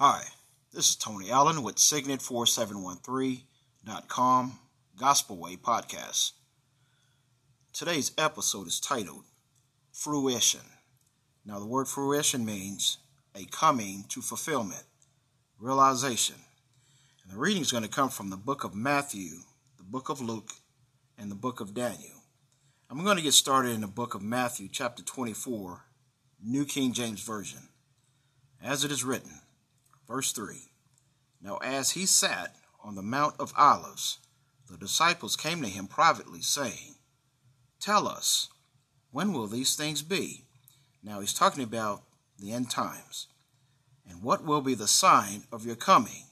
Hi, this is Tony Allen with Signet4713.com Gospel Way Podcast. Today's episode is titled Fruition. Now, the word fruition means a coming to fulfillment, realization. And the reading is going to come from the book of Matthew, the book of Luke, and the book of Daniel. I'm going to get started in the book of Matthew, chapter 24, New King James Version. As it is written, verse 3 Now, as he sat on the Mount of Olives, the disciples came to him privately, saying, Tell us, when will these things be? Now, he's talking about the end times. And what will be the sign of your coming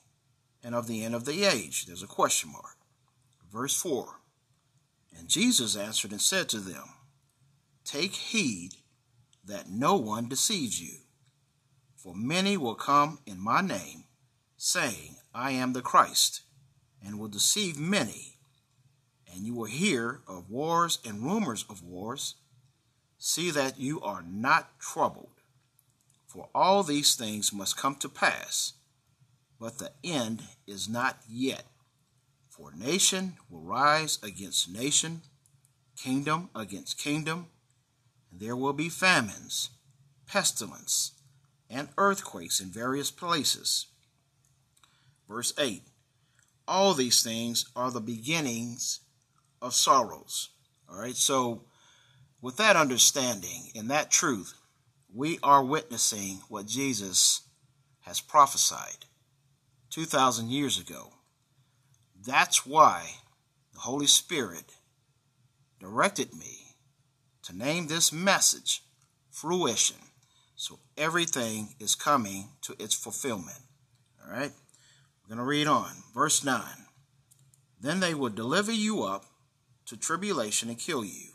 and of the end of the age? There's a question mark. Verse 4 And Jesus answered and said to them, Take heed that no one deceives you. For many will come in my name, saying, I am the Christ, and will deceive many. And you will hear of wars and rumors of wars. See that you are not troubled, for all these things must come to pass, but the end is not yet. For nation will rise against nation, kingdom against kingdom, and there will be famines, pestilence, and earthquakes in various places. Verse 8 All these things are the beginnings of sorrows. All right, so with that understanding and that truth, we are witnessing what Jesus has prophesied 2,000 years ago. That's why the Holy Spirit directed me to name this message Fruition. So everything is coming to its fulfillment. All right? We're going to read on. Verse 9. Then they will deliver you up to tribulation and kill you.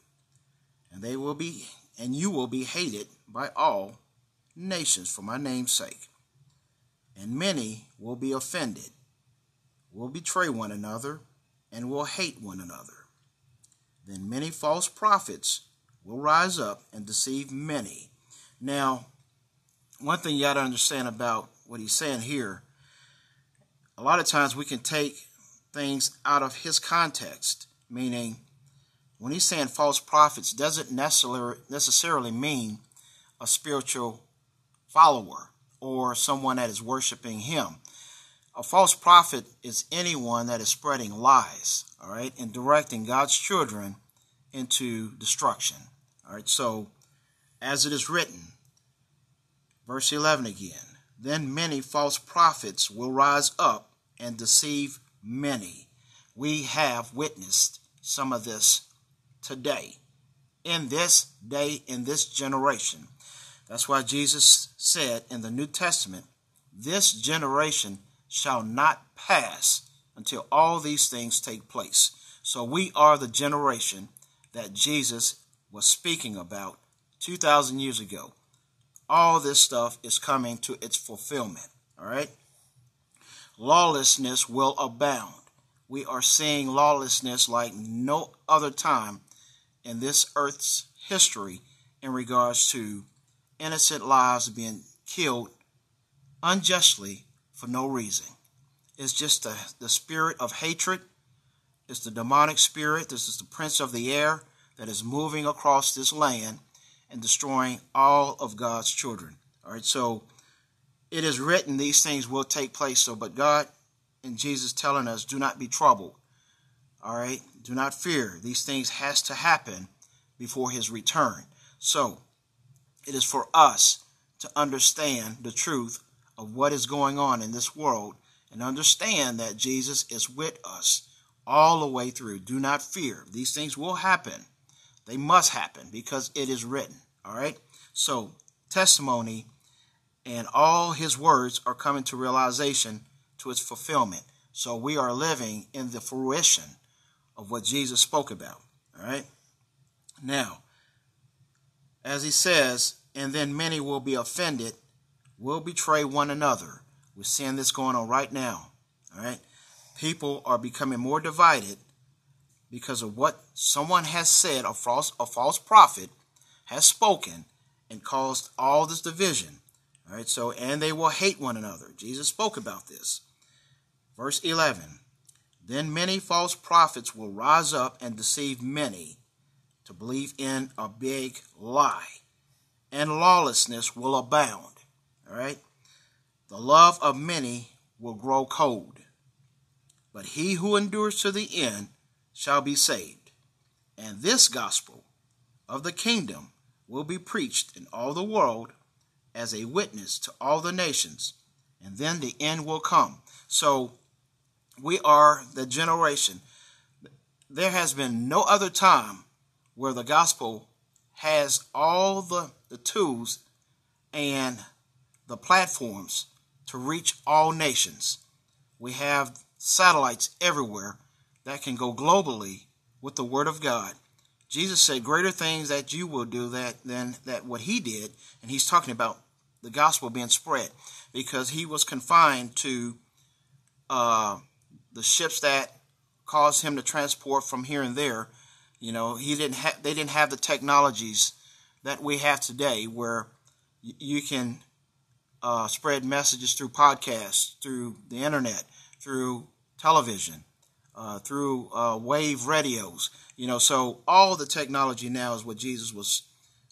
And they will be and you will be hated by all nations for my name's sake. And many will be offended, will betray one another, and will hate one another. Then many false prophets will rise up and deceive many. Now, one thing you got to understand about what he's saying here, a lot of times we can take things out of his context, meaning when he's saying false prophets doesn't necessarily necessarily mean a spiritual follower or someone that is worshiping him. A false prophet is anyone that is spreading lies, all right, and directing God's children into destruction. All right, so as it is written, Verse 11 again. Then many false prophets will rise up and deceive many. We have witnessed some of this today, in this day, in this generation. That's why Jesus said in the New Testament, This generation shall not pass until all these things take place. So we are the generation that Jesus was speaking about 2,000 years ago all this stuff is coming to its fulfillment. All right? Lawlessness will abound. We are seeing lawlessness like no other time in this earth's history in regards to innocent lives being killed unjustly for no reason. It's just the, the spirit of hatred. It's the demonic spirit. This is the prince of the air that is moving across this land and destroying all of God's children. All right, so it is written these things will take place. So, but God and Jesus telling us, do not be troubled. All right, do not fear. These things has to happen before His return. So, it is for us to understand the truth of what is going on in this world and understand that Jesus is with us all the way through. Do not fear. These things will happen. They must happen because it is written. All right? So, testimony and all his words are coming to realization to its fulfillment. So, we are living in the fruition of what Jesus spoke about. All right? Now, as he says, and then many will be offended, will betray one another. We're seeing this going on right now. All right? People are becoming more divided because of what someone has said, a false, a false prophet has spoken and caused all this division. All right, so, and they will hate one another. Jesus spoke about this. Verse 11 Then many false prophets will rise up and deceive many to believe in a big lie, and lawlessness will abound. All right, the love of many will grow cold, but he who endures to the end shall be saved. And this gospel of the kingdom will be preached in all the world as a witness to all the nations, and then the end will come. So we are the generation. There has been no other time where the gospel has all the, the tools and the platforms to reach all nations. We have satellites everywhere that can go globally with the word of God. Jesus said, "Greater things that you will do that than that what he did," and he's talking about the gospel being spread because he was confined to uh, the ships that caused him to transport from here and there. You know, he didn't have they didn't have the technologies that we have today, where you can uh, spread messages through podcasts, through the internet, through television, uh, through uh, wave radios. You know, so all the technology now is what Jesus was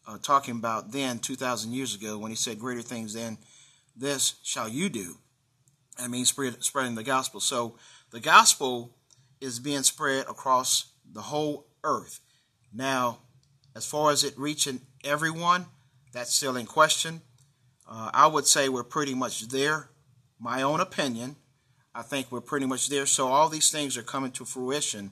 uh, talking about then, 2,000 years ago, when he said, Greater things than this shall you do. I mean, spread, spreading the gospel. So the gospel is being spread across the whole earth. Now, as far as it reaching everyone, that's still in question. Uh, I would say we're pretty much there. My own opinion, I think we're pretty much there. So all these things are coming to fruition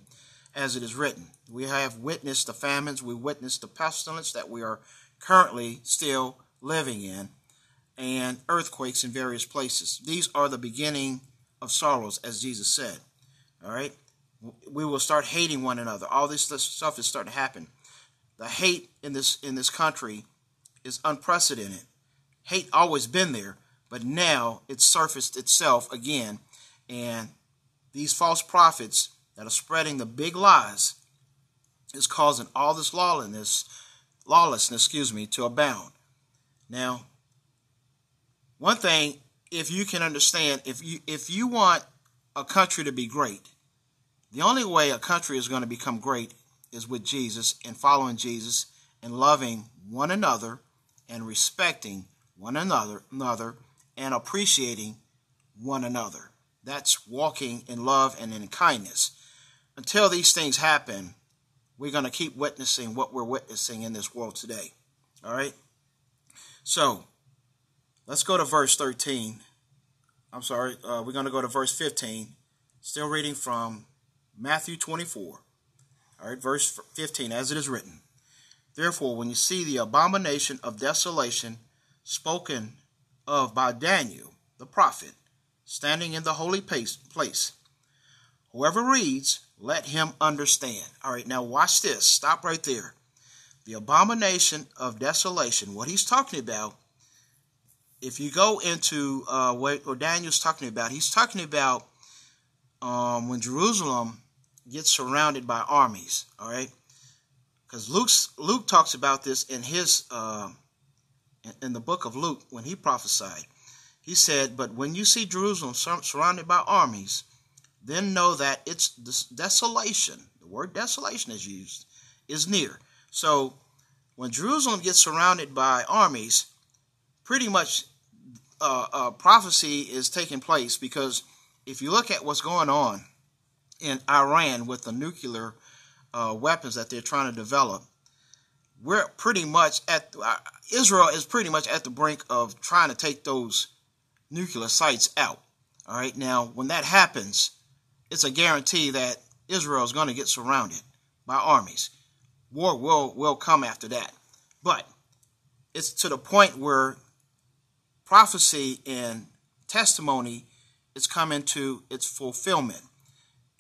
as it is written. We have witnessed the famines, we witnessed the pestilence that we are currently still living in, and earthquakes in various places. These are the beginning of sorrows, as Jesus said. All right? We will start hating one another. All this stuff is starting to happen. The hate in this in this country is unprecedented. Hate always been there, but now it's surfaced itself again, and these false prophets that are spreading the big lies is causing all this lawlessness, lawlessness, excuse me, to abound. Now, one thing, if you can understand, if you if you want a country to be great, the only way a country is going to become great is with Jesus and following Jesus and loving one another and respecting one another, another and appreciating one another. That's walking in love and in kindness until these things happen, we're going to keep witnessing what we're witnessing in this world today. All right? So, let's go to verse 13. I'm sorry, uh, we're going to go to verse 15. Still reading from Matthew 24. All right, verse 15, as it is written. Therefore, when you see the abomination of desolation spoken of by Daniel the prophet, standing in the holy place, whoever reads, let him understand. All right, now watch this. Stop right there. The abomination of desolation, what he's talking about, if you go into uh, what, Daniel's talking about, he's talking about um, when Jerusalem gets surrounded by armies. All right, because Luke's Luke talks about this in his uh, in the book of Luke when he prophesied. He said, "But when you see Jerusalem surrounded by armies, then know that its desolation, the word desolation is used, is near. So when Jerusalem gets surrounded by armies, pretty much uh, uh, prophecy is taking place because if you look at what's going on in Iran with the nuclear uh, weapons that they're trying to develop, we're pretty much at uh, Israel is pretty much at the brink of trying to take those nuclear sites out. All right, now when that happens, it's a guarantee that Israel is going to get surrounded by armies. War will, will come after that. But it's to the point where prophecy and testimony is coming to its fulfillment,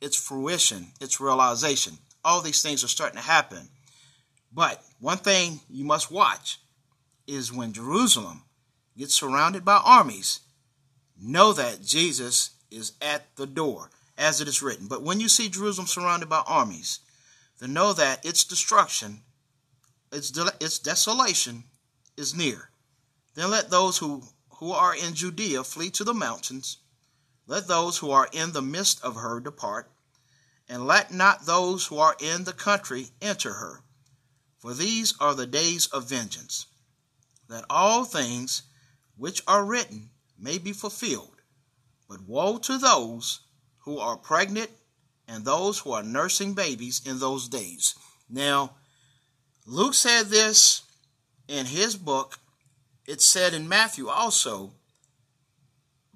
its fruition, its realization. All these things are starting to happen. But one thing you must watch is when Jerusalem gets surrounded by armies, know that Jesus is at the door as it is written. But when you see Jerusalem surrounded by armies, then know that its destruction, its, its desolation is near. Then let those who, who are in Judea flee to the mountains. Let those who are in the midst of her depart, and let not those who are in the country enter her. For these are the days of vengeance, that all things which are written may be fulfilled. But woe to those who are pregnant and those who are nursing babies in those days. Now, Luke said this in his book. It said in Matthew also,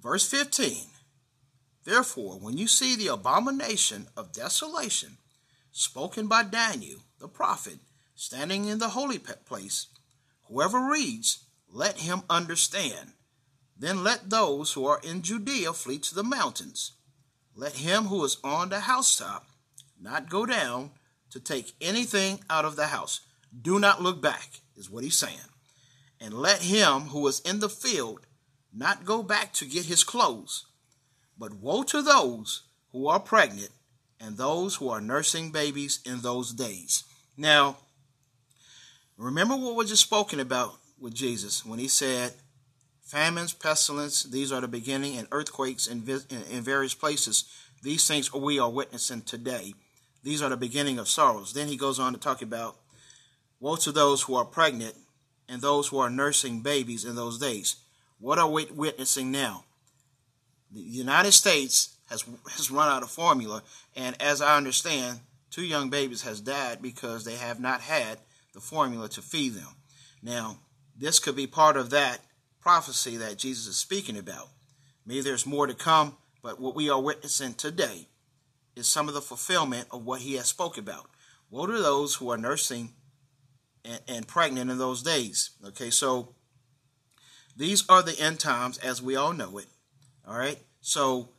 verse 15 Therefore, when you see the abomination of desolation spoken by Daniel the prophet standing in the holy place, whoever reads, let him understand. Then let those who are in Judea flee to the mountains. Let him who is on the housetop not go down to take anything out of the house. Do not look back, is what he's saying. And let him who is in the field not go back to get his clothes. But woe to those who are pregnant and those who are nursing babies in those days. Now, remember what was just spoken about with Jesus when he said, famines, pestilence, these are the beginning, and earthquakes in, in various places. These things we are witnessing today. These are the beginning of sorrows. Then he goes on to talk about woe to those who are pregnant and those who are nursing babies in those days. What are we witnessing now? the United States has has run out of formula, and as I understand, two young babies has died because they have not had the formula to feed them. Now, this could be part of that prophecy that Jesus is speaking about. Maybe there's more to come, but what we are witnessing today is some of the fulfillment of what he has spoke about. What are those who are nursing and, and pregnant in those days? Okay, so these are the end times as we all know it. All right. So,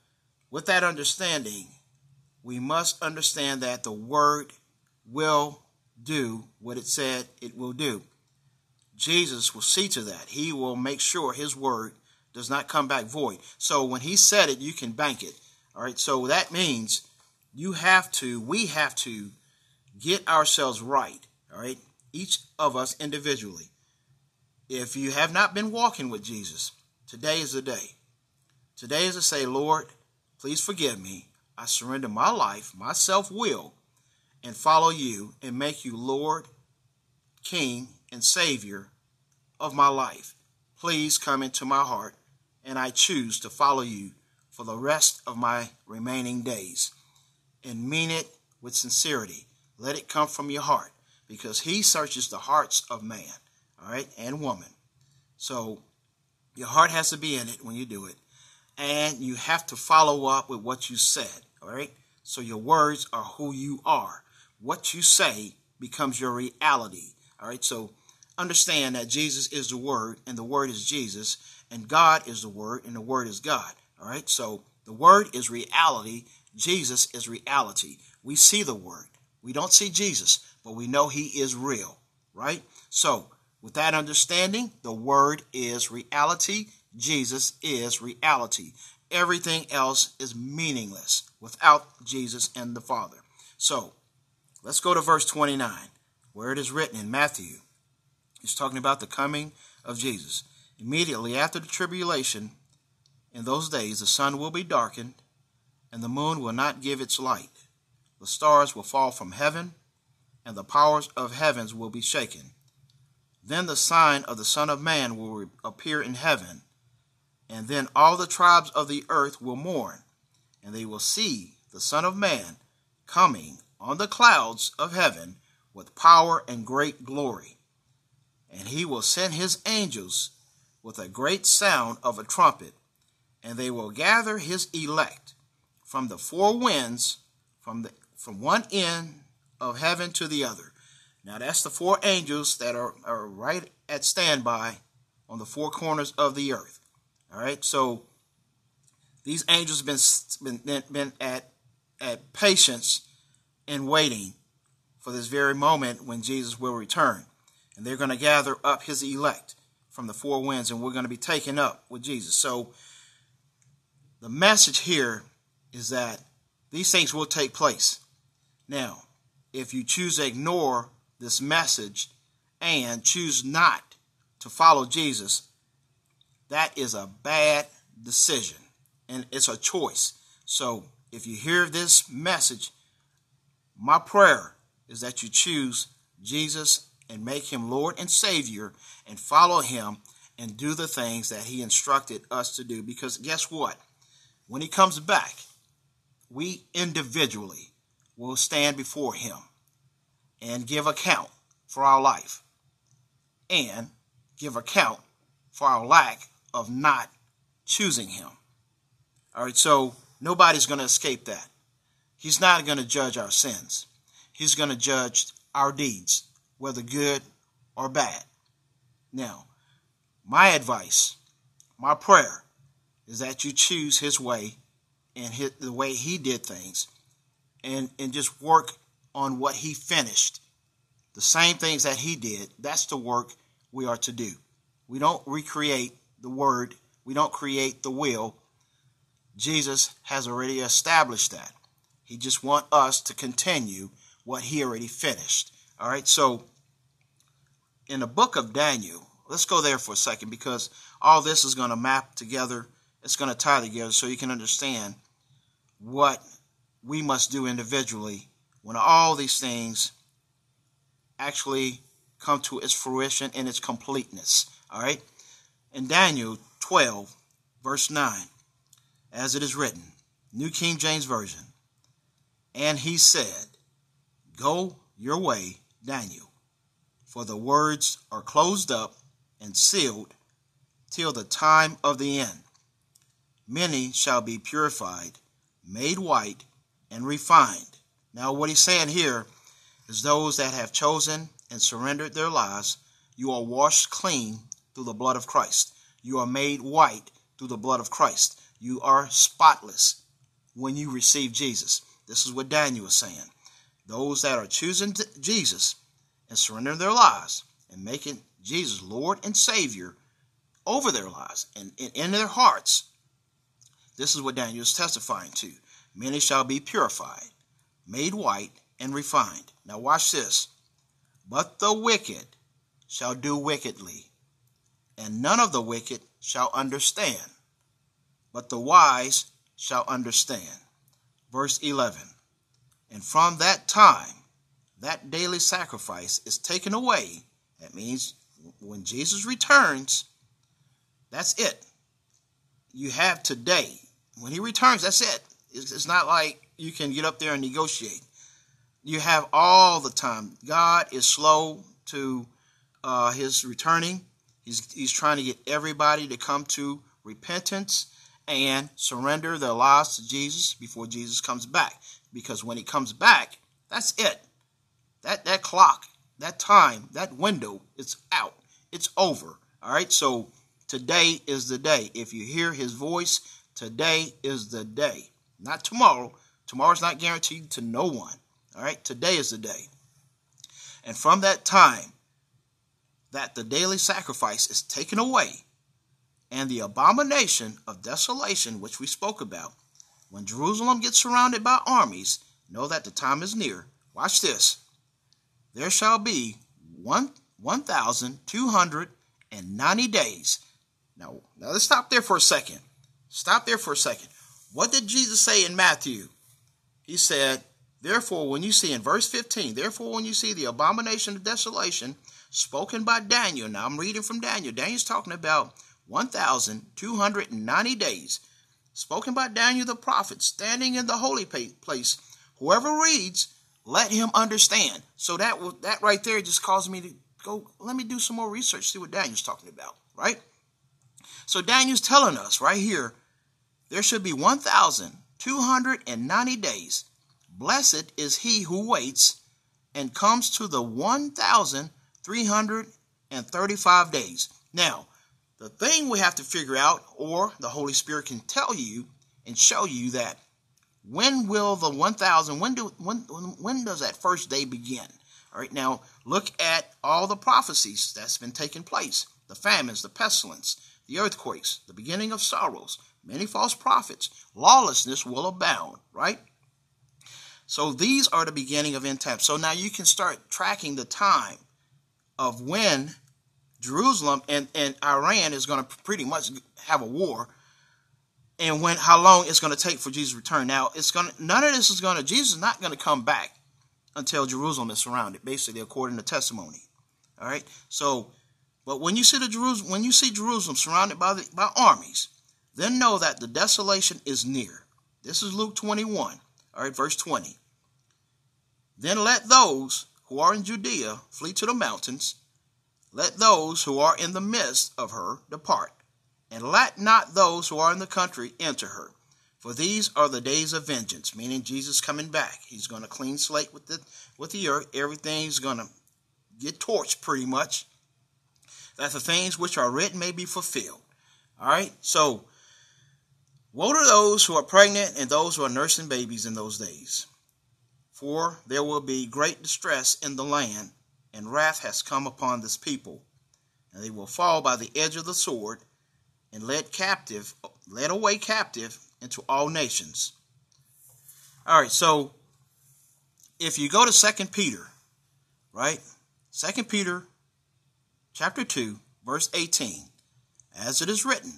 with that understanding, we must understand that the word will do what it said it will do. Jesus will see to that. He will make sure his word does not come back void. So when he said it, you can bank it. All right. So that means you have to, we have to get ourselves right. All right. Each of us individually. If you have not been walking with Jesus, today is the day. Today is to say, Lord, please forgive me. I surrender my life, my self will, and follow you and make you Lord, King, and Savior of my life. Please come into my heart, and I choose to follow you for the rest of my remaining days. And mean it with sincerity. Let it come from your heart because He searches the hearts of man, all right, and woman. So your heart has to be in it when you do it and you have to follow up with what you said. All right. So your words are who you are. What you say becomes your reality. All right. So understand that Jesus is the Word, and the Word is Jesus, and God is the Word, and the Word is God. All right. So the Word is reality. Jesus is reality. We see the Word. We don't see Jesus, but we know He is real. Right. So with that understanding, the Word is reality. Jesus is reality. Everything else is meaningless without Jesus and the Father. So, let's go to verse 29, where it is written in Matthew. He's talking about the coming of Jesus. Immediately after the tribulation, in those days, the sun will be darkened, and the moon will not give its light. The stars will fall from heaven, and the powers of heavens will be shaken. Then the sign of the Son of Man will appear in heaven and then all the tribes of the earth will mourn, and they will see the Son of Man coming on the clouds of heaven with power and great glory. And he will send his angels with a great sound of a trumpet, and they will gather his elect from the four winds, from the from one end of heaven to the other. Now that's the four angels that are, are right at standby on the four corners of the earth. All right, so these angels have been been been at at patience and waiting for this very moment when Jesus will return, and they're going to gather up His elect from the four winds, and we're going to be taken up with Jesus. So the message here is that these things will take place. Now, if you choose to ignore this message and choose not to follow Jesus, that is a bad decision and it's a choice. So if you hear this message, my prayer is that you choose Jesus and make him Lord and Savior and follow him and do the things that he instructed us to do. Because guess what? When he comes back, we individually will stand before him and give account for our life and give account for our lack of not choosing him. All right, so nobody's going to escape that. He's not going to judge our sins. He's going to judge our deeds, whether good or bad. Now, my advice, my prayer is that you choose his way and his, the way he did things and, and just work on what he finished. The same things that he did, that's the work we are to do. We don't recreate the word, we don't create the will. Jesus has already established that. He just want us to continue what he already finished. All right, so in the book of Daniel, let's go there for a second because all this is going to map together. It's going to tie together so you can understand what we must do individually when all these things actually come to its fruition and its completeness. All right? In Daniel 12, verse 9, as it is written, New King James Version, and he said, Go your way, Daniel, for the words are closed up and sealed till the time of the end. Many shall be purified, made white, and refined. Now, what he's saying here is those that have chosen and surrendered their lives, you are washed clean through the blood of Christ. You are made white through the blood of Christ. You are spotless when you receive Jesus. This is what Daniel is saying. Those that are choosing Jesus and surrendering their lives and making Jesus Lord and Savior over their lives and in their hearts. This is what Daniel is testifying to. Many shall be purified, made white, and refined. Now, watch this. But the wicked shall do wickedly, and none of the wicked shall understand, but the wise shall understand. Verse 11 And from that time, that daily sacrifice is taken away. That means when Jesus returns, that's it. You have today. When he returns, that's it. It's not like you can get up there and negotiate. You have all the time. God is slow to uh, his returning. He's, he's trying to get everybody to come to repentance and surrender their lives to Jesus before Jesus comes back. Because when he comes back, that's it. That that clock, that time, that window, it's out. It's over. All right. So today is the day. If you hear his voice, today is the day. Not tomorrow. Tomorrow's not guaranteed to no one. All right. Today is the day. And from that time that the daily sacrifice is taken away, and the abomination of desolation, which we spoke about, when Jerusalem gets surrounded by armies, know that the time is near. Watch this. There shall be one 1,290 days. Now, now let's stop there for a second. Stop there for a second. What did Jesus say in Matthew? He said, Therefore, when you see in verse 15, therefore, when you see the abomination of desolation spoken by Daniel, now I'm reading from Daniel. Daniel's talking about 1,290 days, spoken by Daniel the prophet, standing in the holy place. Whoever reads, let him understand. So that that right there just caused me to go, let me do some more research, see what Daniel's talking about, right? So Daniel's telling us right here, there should be 1,290 days. Blessed is he who waits and comes to the 1,335 days. Now, the thing we have to figure out, or the Holy Spirit can tell you and show you that when will the 1,000, when, do, when, when does that first day begin? All right, now look at all the prophecies that's been taking place the famines, the pestilence, the earthquakes, the beginning of sorrows, many false prophets, lawlessness will abound, right? So these are the beginning of end times. So now you can start tracking the time of when Jerusalem and, and Iran is going to pretty much have a war. And when how long it's going to take for Jesus' return? Now it's going to none of this is going to Jesus is not going to come back until Jerusalem is surrounded, basically according to testimony. All right. So, but when you see the Jerusalem, when you see Jerusalem surrounded by the, by armies, then know that the desolation is near. This is Luke 21. All right, verse 20. Then let those who are in Judea flee to the mountains. Let those who are in the midst of her depart. And let not those who are in the country enter her. For these are the days of vengeance, meaning Jesus coming back. He's going to clean slate with the with the earth. Everything's going to get torched pretty much. That the things which are written may be fulfilled. All right. So, woe to those who are pregnant and those who are nursing babies in those days. For there will be great distress in the land, and wrath has come upon this people, and they will fall by the edge of the sword, and led captive, led away captive into all nations. All right, so if you go to Second Peter, right? Second Peter chapter 2, verse 18, as it is written,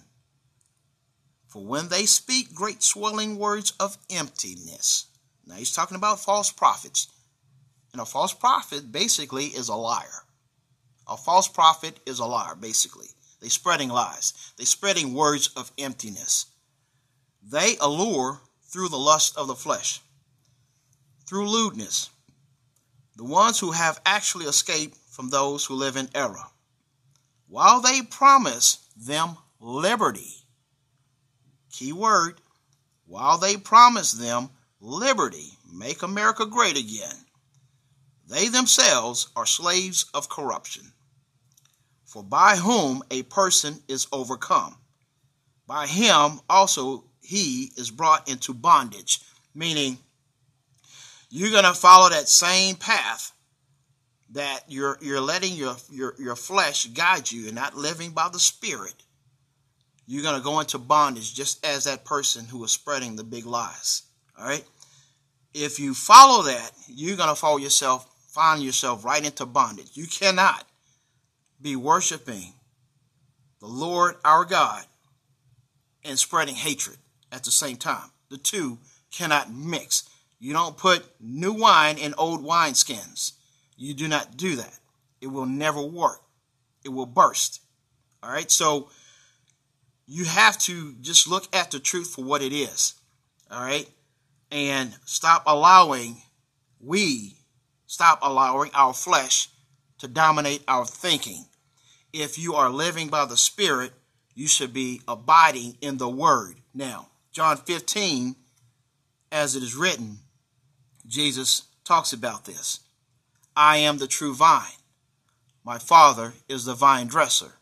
For when they speak great swelling words of emptiness. Now he's talking about false prophets. And a false prophet basically is a liar. A false prophet is a liar, basically. They spreading lies. They spreading words of emptiness. They allure through the lust of the flesh, through lewdness, the ones who have actually escaped from those who live in error, while they promise them liberty. Key word, while they promise them liberty, make America great again, they themselves are slaves of corruption. For by whom a person is overcome, by him also he is brought into bondage, meaning you're going to follow that same path that you're you're letting your, your your flesh guide you and not living by the spirit. You're going to go into bondage just as that person who was spreading the big lies. All right? If you follow that you're going to follow yourself find yourself right into bondage. You cannot be worshiping the lord our god and spreading hatred at the same time. The two cannot mix. You don't put new wine in old wineskins. You do not do that. It will never work. It will burst. All right. So you have to just look at the truth for what it is. All right. And stop allowing, we stop allowing our flesh to dominate our thinking. If you are living by the Spirit, you should be abiding in the Word. Now, John 15, as it is written, Jesus talks about this. I am the true vine. My Father is the vine dresser.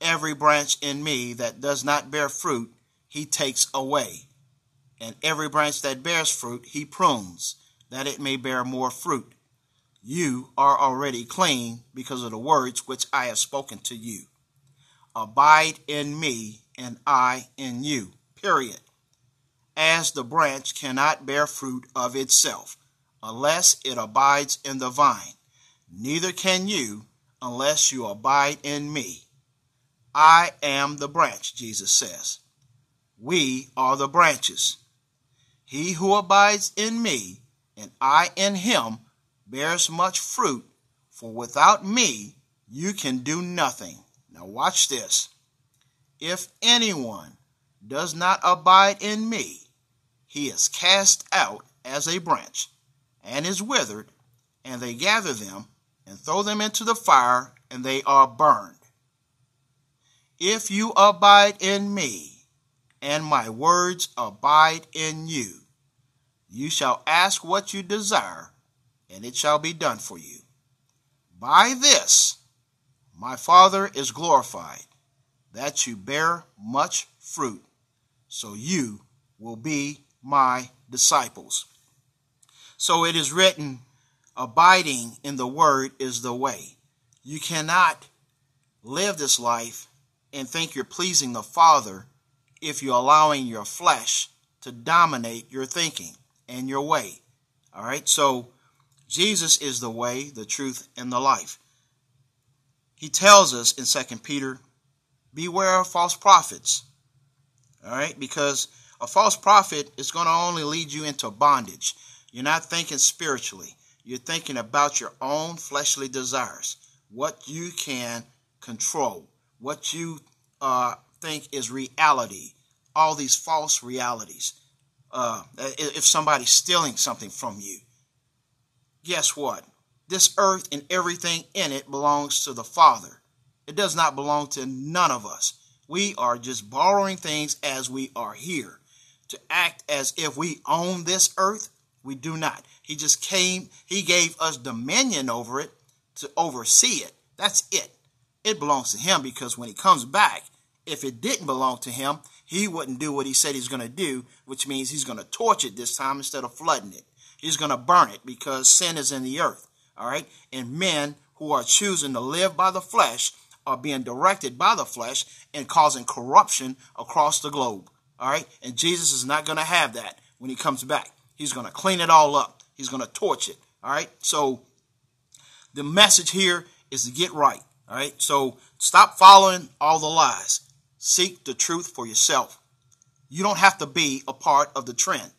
Every branch in me that does not bear fruit, he takes away. And every branch that bears fruit, he prunes, that it may bear more fruit. You are already clean because of the words which I have spoken to you. Abide in me, and I in you period. As the branch cannot bear fruit of itself unless it abides in the vine, neither can you unless you abide in me. I am the branch, Jesus says. We are the branches. He who abides in me and I in him bears much fruit, for without me you can do nothing. Now, watch this. If anyone does not abide in me, he is cast out as a branch and is withered, and they gather them and throw them into the fire, and they are burned. If you abide in me, and my words abide in you, you shall ask what you desire, and it shall be done for you. By this my Father is glorified, that you bear much fruit so you will be my disciples. So it is written, abiding in the word is the way. You cannot live this life and think you're pleasing the Father if you're allowing your flesh to dominate your thinking and your way. All right, so Jesus is the way, the truth, and the life. he tells us in Second Peter, beware of false prophets. All right, because a false prophet is going to only lead you into bondage. You're not thinking spiritually. You're thinking about your own fleshly desires, what you can control, what you uh, think is reality, all these false realities. Uh, if somebody's stealing something from you, guess what? This earth and everything in it belongs to the Father. It does not belong to none of us. We are just borrowing things as we are here. To act as if we own this earth, we do not. He just came, he gave us dominion over it to oversee it. That's it. It belongs to him because when he comes back, if it didn't belong to him, he wouldn't do what he said he's going to do, which means he's going to torch it this time instead of flooding it. He's going to burn it because sin is in the earth. All right. And men who are choosing to live by the flesh are being directed by the flesh and causing corruption across the globe. All right. And Jesus is not going to have that when he comes back. He's going to clean it all up. He's going to torch it. All right. So the message here is to get right. All right. So stop following all the lies. Seek the truth for yourself. You don't have to be a part of the trend.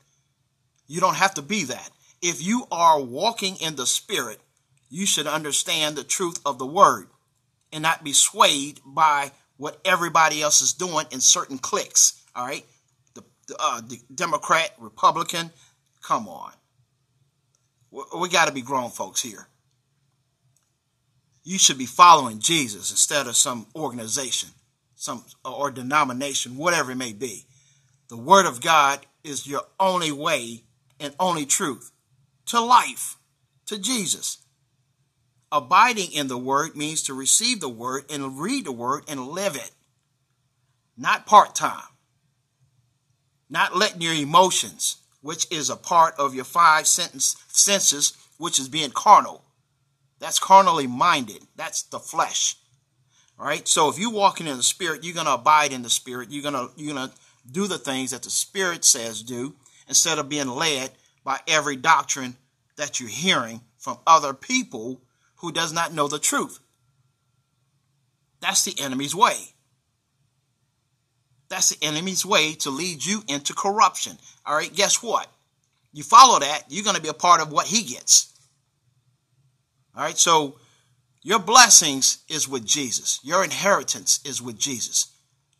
You don't have to be that. If you are walking in the spirit, you should understand the truth of the word and not be swayed by what everybody else is doing in certain cliques. All right. The, uh, the Democrat, Republican, come on. We, we got to be grown folks here. You should be following Jesus instead of some organization some or denomination, whatever it may be. The word of God is your only way and only truth to life, to Jesus. Abiding in the word means to receive the word and read the word and live it. Not part time. Not letting your emotions, which is a part of your five sentence senses, which is being carnal. That's carnally minded. That's the flesh. All right. So if you're walking in the spirit, you're going to abide in the spirit. You're going to, you're going to do the things that the spirit says do instead of being led by every doctrine that you're hearing from other people who does not know the truth. That's the enemy's way. That's the enemy's way to lead you into corruption. All right, guess what? You follow that, you're going to be a part of what he gets. All right, so your blessings is with Jesus. Your inheritance is with Jesus.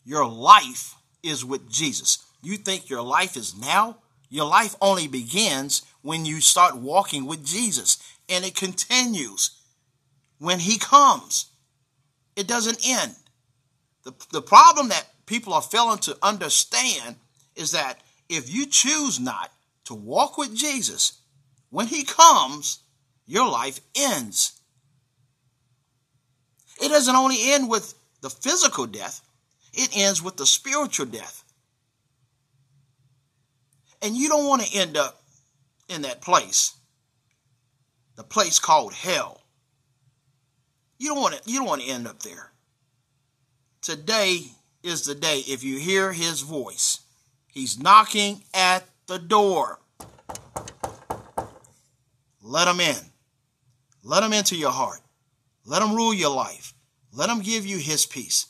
Your life is with Jesus. You think your life is now? Your life only begins when you start walking with Jesus, and it continues when He comes. It doesn't end. The, the problem that people are failing to understand is that if you choose not to walk with Jesus, when He comes, your life ends. It doesn't only end with the physical death, it ends with the spiritual death. And you don't want to end up in that place, the place called hell. You don't want to, you don't want to end up there. Today is the day if you hear his voice. He's knocking at the door. Let him in. Let him into your heart. Let him rule your life. Let him give you his peace.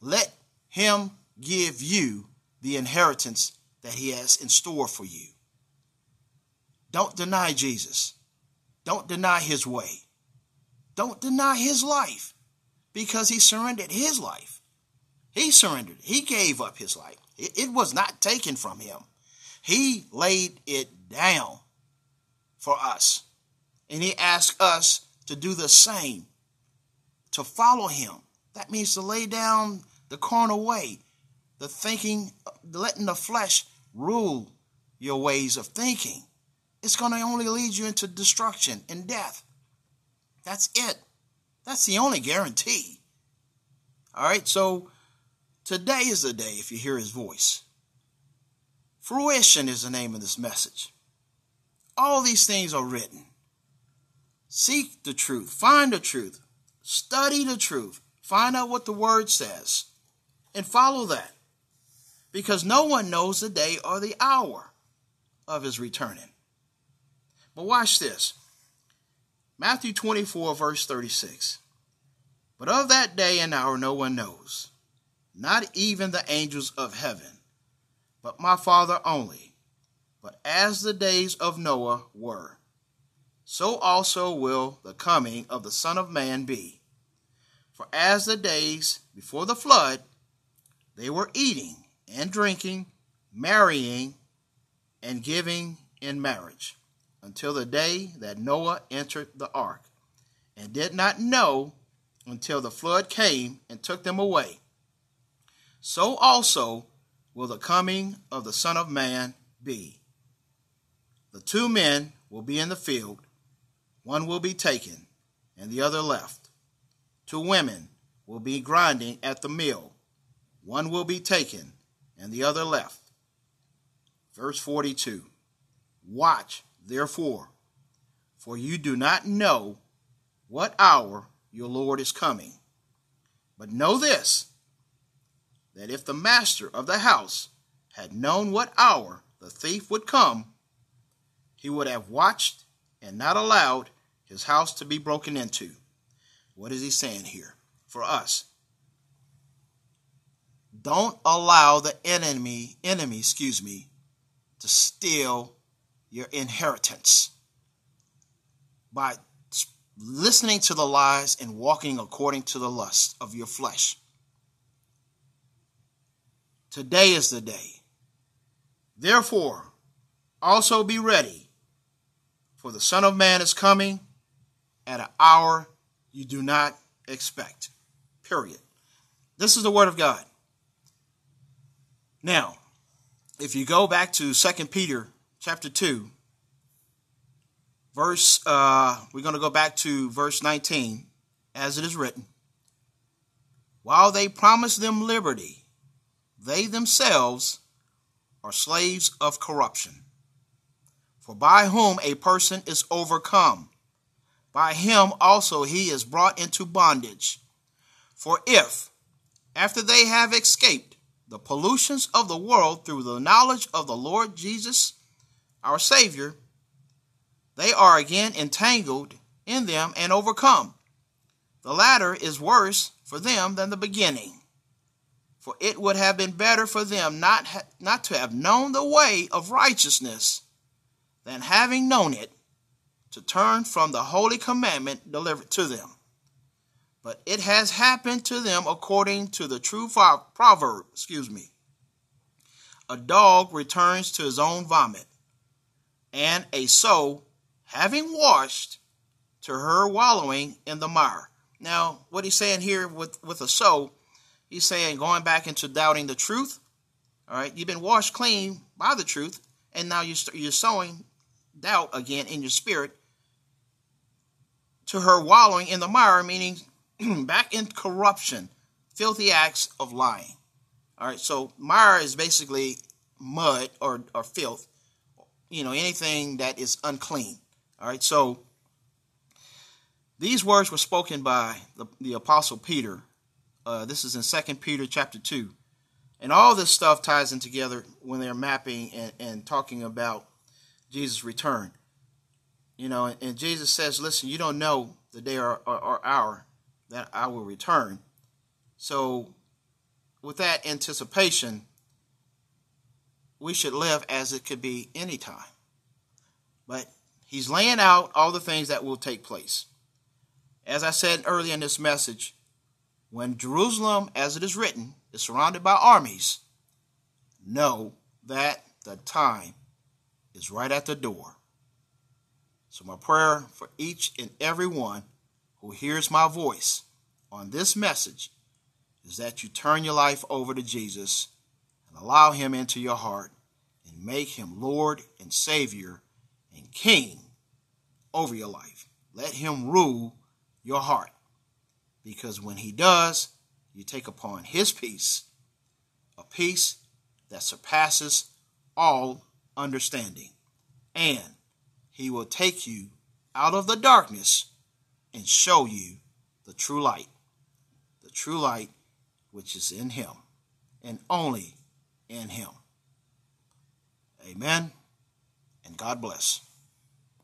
Let him give you the inheritance that he has in store for you. Don't deny Jesus. Don't deny his way. Don't deny his life because he surrendered his life. He surrendered. He gave up his life. It, was not taken from him. He laid it down for us. And he asked us to do the same, to follow him. That means to lay down the carnal way, the thinking, letting the flesh rule your ways of thinking. It's going to only lead you into destruction and death. That's it. That's the only guarantee. All right, so today is the day if you hear his voice. Fruition is the name of this message. All these things are written. Seek the truth, find the truth, study the truth, find out what the word says, and follow that. Because no one knows the day or the hour of his returning. But watch this Matthew 24, verse 36. But of that day and hour no one knows, not even the angels of heaven, but my Father only. But as the days of Noah were, so also will the coming of the Son of Man be. For as the days before the flood, they were eating and drinking, marrying, and giving in marriage, until the day that Noah entered the ark, and did not know until the flood came and took them away. So also will the coming of the Son of Man be. The two men will be in the field, one will be taken, and the other left. Two women will be grinding at the mill, one will be taken, and the other left. Verse 42 Watch, therefore, for you do not know what hour your Lord is coming. But know this that if the master of the house had known what hour the thief would come, he would have watched and not allowed his house to be broken into. What is he saying here for us? Don't allow the enemy, enemy, excuse me, to steal your inheritance by listening to the lies and walking according to the lust of your flesh. Today is the day. Therefore, also be ready, for the Son of Man is coming at an hour you do not expect. Period. This is the Word of God. Now, if you go back to 2 Peter chapter 2, verse, uh, we're going to go back to verse 19, as it is written. While they promise them liberty, they themselves are slaves of corruption. For by whom a person is overcome, by him also he is brought into bondage. For if, after they have escaped the pollutions of the world through the knowledge of the Lord Jesus, our Savior, they are again entangled in them and overcome. The latter is worse for them than the beginning. For it would have been better for them not, ha- not to have known the way of righteousness than having known it to turn from the holy commandment delivered to them. But it has happened to them according to the true proverb, excuse me. A dog returns to his own vomit, and a sow, having washed, to her wallowing in the mire. Now, what he's saying here with, with a sow He's saying going back into doubting the truth. All right, you've been washed clean by the truth, and now you're, you're sowing doubt again in your spirit to her wallowing in the mire, meaning back in corruption, filthy acts of lying. All right, so mire is basically mud or, or filth, you know, anything that is unclean. All right, so these words were spoken by the, the Apostle Peter uh, this is in Second Peter chapter two, and all this stuff ties in together when they're mapping and, and talking about Jesus' return. You know, and, and, Jesus says, "Listen, you don't know the day or, or, or hour that I will return." So, with that anticipation, we should live as it could be any time. But he's laying out all the things that will take place. As I said earlier in this message, when Jerusalem, as it is written, is surrounded by armies, know that the time is right at the door. So, my prayer for each and every one who hears my voice on this message is that you turn your life over to Jesus and allow Him into your heart and make Him Lord and Savior and King over your life. Let Him rule your heart. Because when he does, you take upon his peace, a peace that surpasses all understanding. And he will take you out of the darkness and show you the true light, true light which is in him and only in him. Amen and God bless.